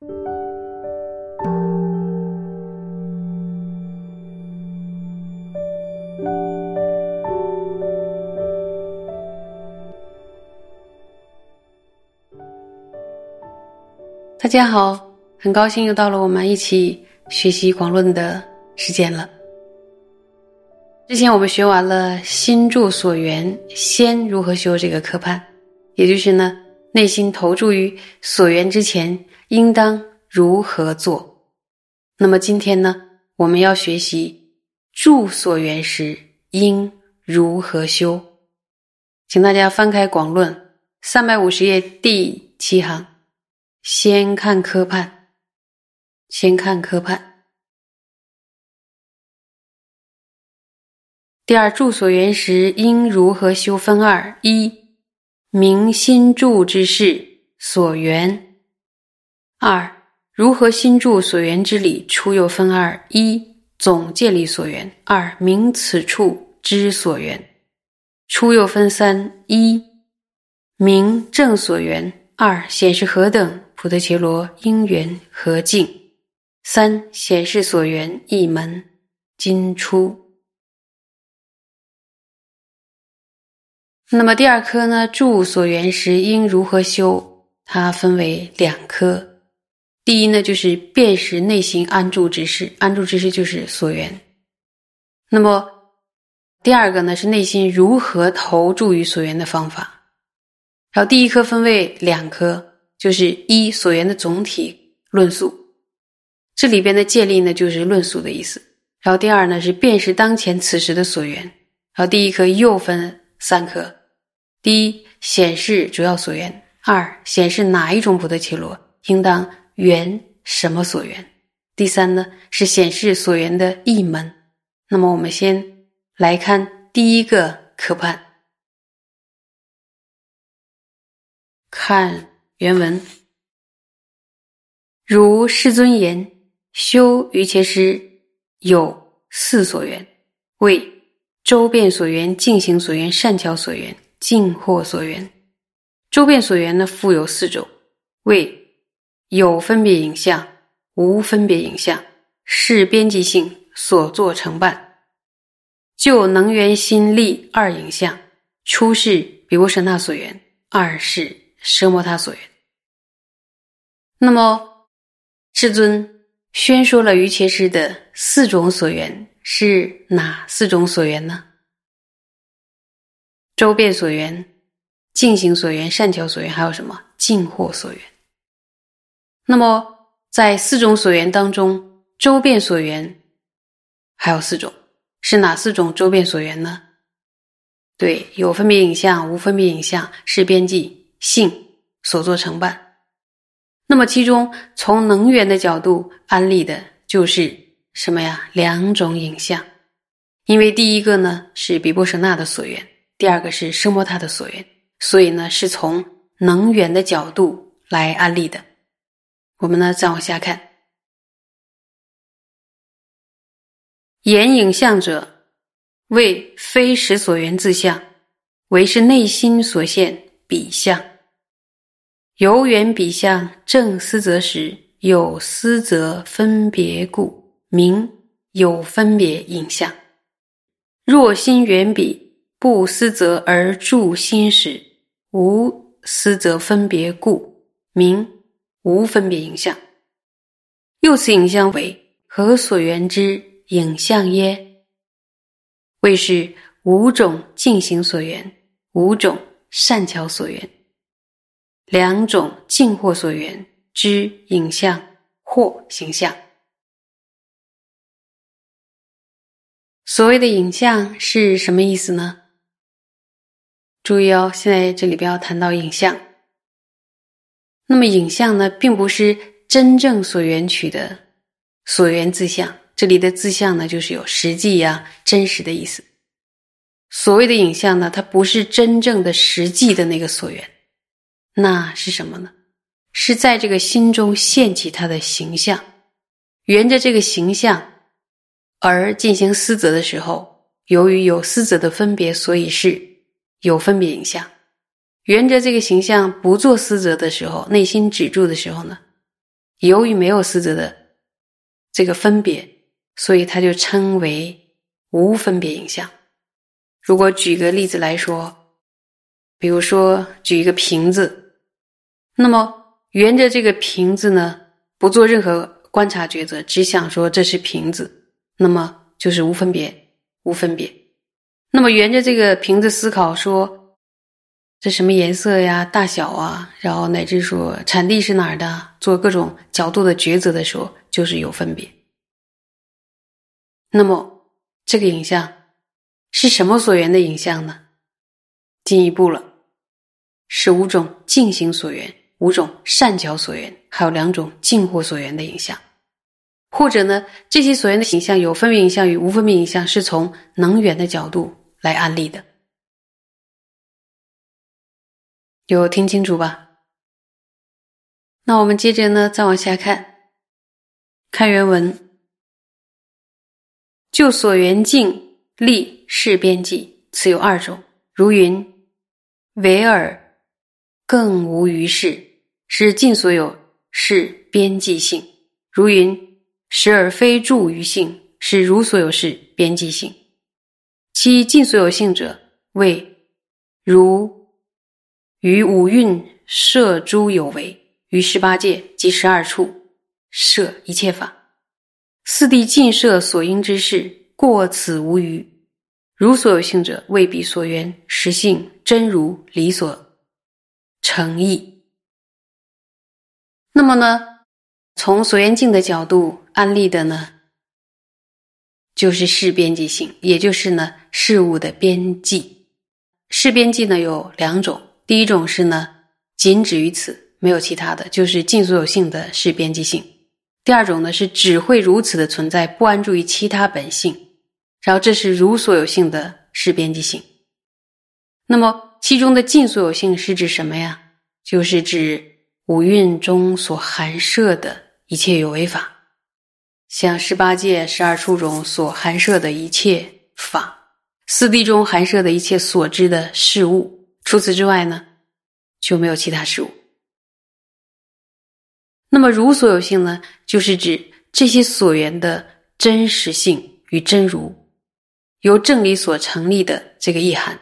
大家好，很高兴又到了我们一起学习广论的时间了。之前我们学完了心住所缘，先如何修这个科判，也就是呢，内心投注于所缘之前，应当如何做。那么今天呢，我们要学习住所缘时应如何修，请大家翻开广论三百五十页第七行。先看科判，先看科判。第二住所缘时应如何修？分二：一明心住之事所缘；二如何心住所缘之理。出又分二：一总建立所缘；二明此处之所缘。出又分三：一明正所缘；二显示何等。普特伽罗因缘何境？三显示所缘一门今出。那么第二科呢？住所缘时应如何修？它分为两科。第一呢，就是辨识内心安住之事，安住之事就是所缘。那么第二个呢，是内心如何投注于所缘的方法。然后第一科分为两科。就是一所缘的总体论述，这里边的建立呢，就是论述的意思。然后第二呢，是辨识当前此时的所缘。然后第一颗又分三颗：第一显示主要所缘；二显示哪一种菩提伽罗应当缘什么所缘；第三呢，是显示所缘的一门。那么我们先来看第一个科判，看。原文如世尊言：修于切师有四所缘，为周遍所缘、净行所缘、善巧所缘、净惑所缘。周遍所缘呢，复有四种：为有分别影像、无分别影像、是边际性所作成办。就能源心力二影像，初是比波舍那所缘，二是奢摩他所缘。那么，世尊宣说了于切师的四种所缘是哪四种所缘呢？周遍所缘、净行所缘、善巧所缘，还有什么净惑所缘？那么，在四种所缘当中，周遍所缘还有四种，是哪四种周遍所缘呢？对，有分别影像、无分别影像、是边际性所作成办。那么，其中从能源的角度安利的就是什么呀？两种影像，因为第一个呢是比波舍那的所缘，第二个是声波他的所缘，所以呢是从能源的角度来安利的。我们呢再往下看，眼影像者为非实所缘自相，为是内心所现比相。由缘比相正思则时，有思则分别故，名有分别影像。若心缘比不思则而住心时，无思则分别故，名无分别影像。又此影像为何所缘之影像耶？谓是五种净行所缘，五种善巧所缘。两种净惑所缘之影像或形象。所谓的影像是什么意思呢？注意哦，现在这里边要谈到影像。那么影像呢，并不是真正所缘取的所缘自相。这里的自相呢，就是有实际呀、真实的意思。所谓的影像呢，它不是真正的实际的那个所缘。那是什么呢？是在这个心中现起他的形象，沿着这个形象而进行思则的时候，由于有思则的分别，所以是有分别影像。沿着这个形象不做思则的时候，内心止住的时候呢，由于没有四则的这个分别，所以它就称为无分别影像。如果举个例子来说，比如说举一个瓶子，那么沿着这个瓶子呢，不做任何观察抉择，只想说这是瓶子，那么就是无分别，无分别。那么沿着这个瓶子思考说，这什么颜色呀、大小啊，然后乃至说产地是哪儿的，做各种角度的抉择的时候，就是有分别。那么这个影像是什么所缘的影像呢？进一步了，是五种净行所缘、五种善巧所缘，还有两种净惑所缘的影像。或者呢，这些所缘的影像有分别影像与无分别影像，是从能源的角度来安利的。有听清楚吧？那我们接着呢，再往下看，看原文。就所缘境立事边际，此有二种。如云：唯尔更无于事，是尽所有是边际性。如云。时而非住于性，是如所有事边际性。其尽所有性者，谓如于五蕴摄诸有为，于十八界及十二处摄一切法。四谛尽摄所应之事，过此无余。如所有性者，未必所缘实性真如理所成意。那么呢？从所缘境的角度。安利的呢，就是事边际性，也就是呢事物的边际。事边际呢有两种，第一种是呢仅止于此，没有其他的，就是尽所有性的是边际性；第二种呢是只会如此的存在，不安住于其他本性，然后这是如所有性的是边际性。那么其中的尽所有性是指什么呀？就是指五蕴中所含摄的一切有为法。像十八界、十二处中所含摄的一切法，四谛中含摄的一切所知的事物，除此之外呢，就没有其他事物。那么如所有性呢，就是指这些所缘的真实性与真如，由正理所成立的这个意涵。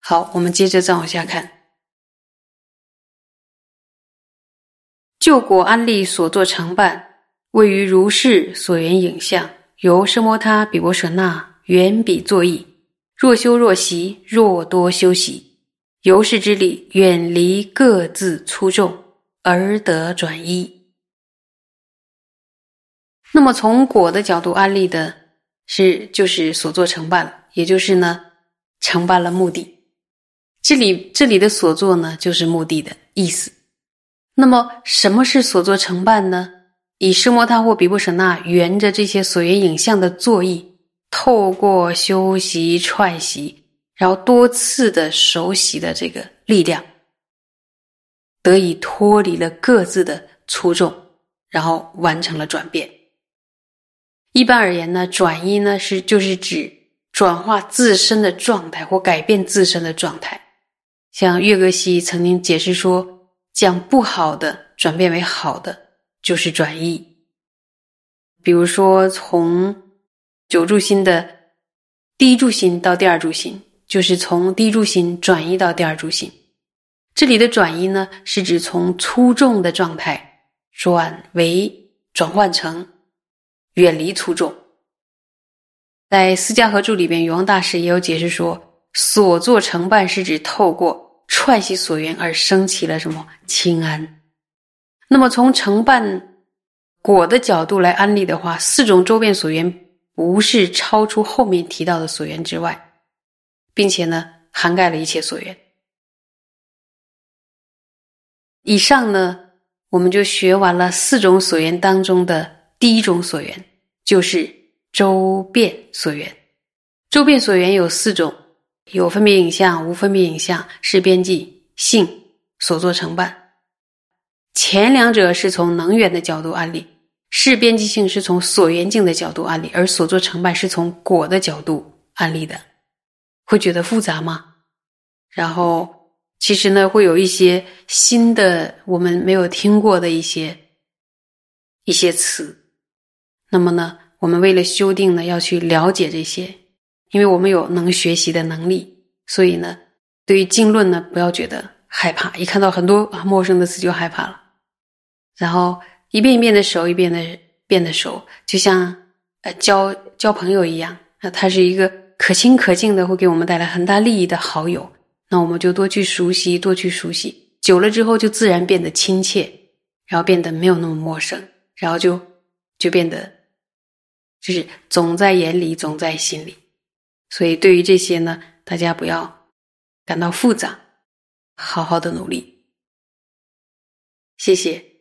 好，我们接着再往下看，救国安利所作成办。位于如是所缘影像，由奢摩他比波舍那缘比作意，若修若习，若多修习，由是之力远离各自粗重，而得转依。那么从果的角度安利的是，就是所作成办了，也就是呢承办了目的。这里这里的所作呢，就是目的的意思。那么什么是所作成办呢？以施摩他或比布舍那沿着这些所缘影像的作意，透过修习串习，然后多次的熟悉的这个力量，得以脱离了各自的粗重，然后完成了转变。一般而言呢，转移呢是就是指转化自身的状态或改变自身的状态。像岳格西曾经解释说，将不好的转变为好的。就是转移，比如说从九住心的第一住心到第二住心，就是从第一住心转移到第二住心。这里的转移呢，是指从粗重的状态转为转换成远离粗重。在《私家合注》里边，永王大师也有解释说，所作成办是指透过串习所缘而升起了什么清安。那么，从承办果的角度来安利的话，四种周边所缘无是超出后面提到的所缘之外，并且呢，涵盖了一切所缘。以上呢，我们就学完了四种所缘当中的第一种所缘，就是周遍所缘。周遍所缘有四种：有分别影像、无分别影像、是边际、性所作成办。前两者是从能源的角度安利，事边际性是从所缘境的角度安利，而所作成败是从果的角度安利的，会觉得复杂吗？然后其实呢，会有一些新的我们没有听过的一些一些词。那么呢，我们为了修订呢，要去了解这些，因为我们有能学习的能力，所以呢，对于经论呢，不要觉得害怕，一看到很多陌生的词就害怕了。然后一遍一遍的熟，一遍的变得熟，就像呃交交朋友一样，那他是一个可亲可敬的，会给我们带来很大利益的好友。那我们就多去熟悉，多去熟悉，久了之后就自然变得亲切，然后变得没有那么陌生，然后就就变得就是总在眼里，总在心里。所以对于这些呢，大家不要感到复杂，好好的努力。谢谢。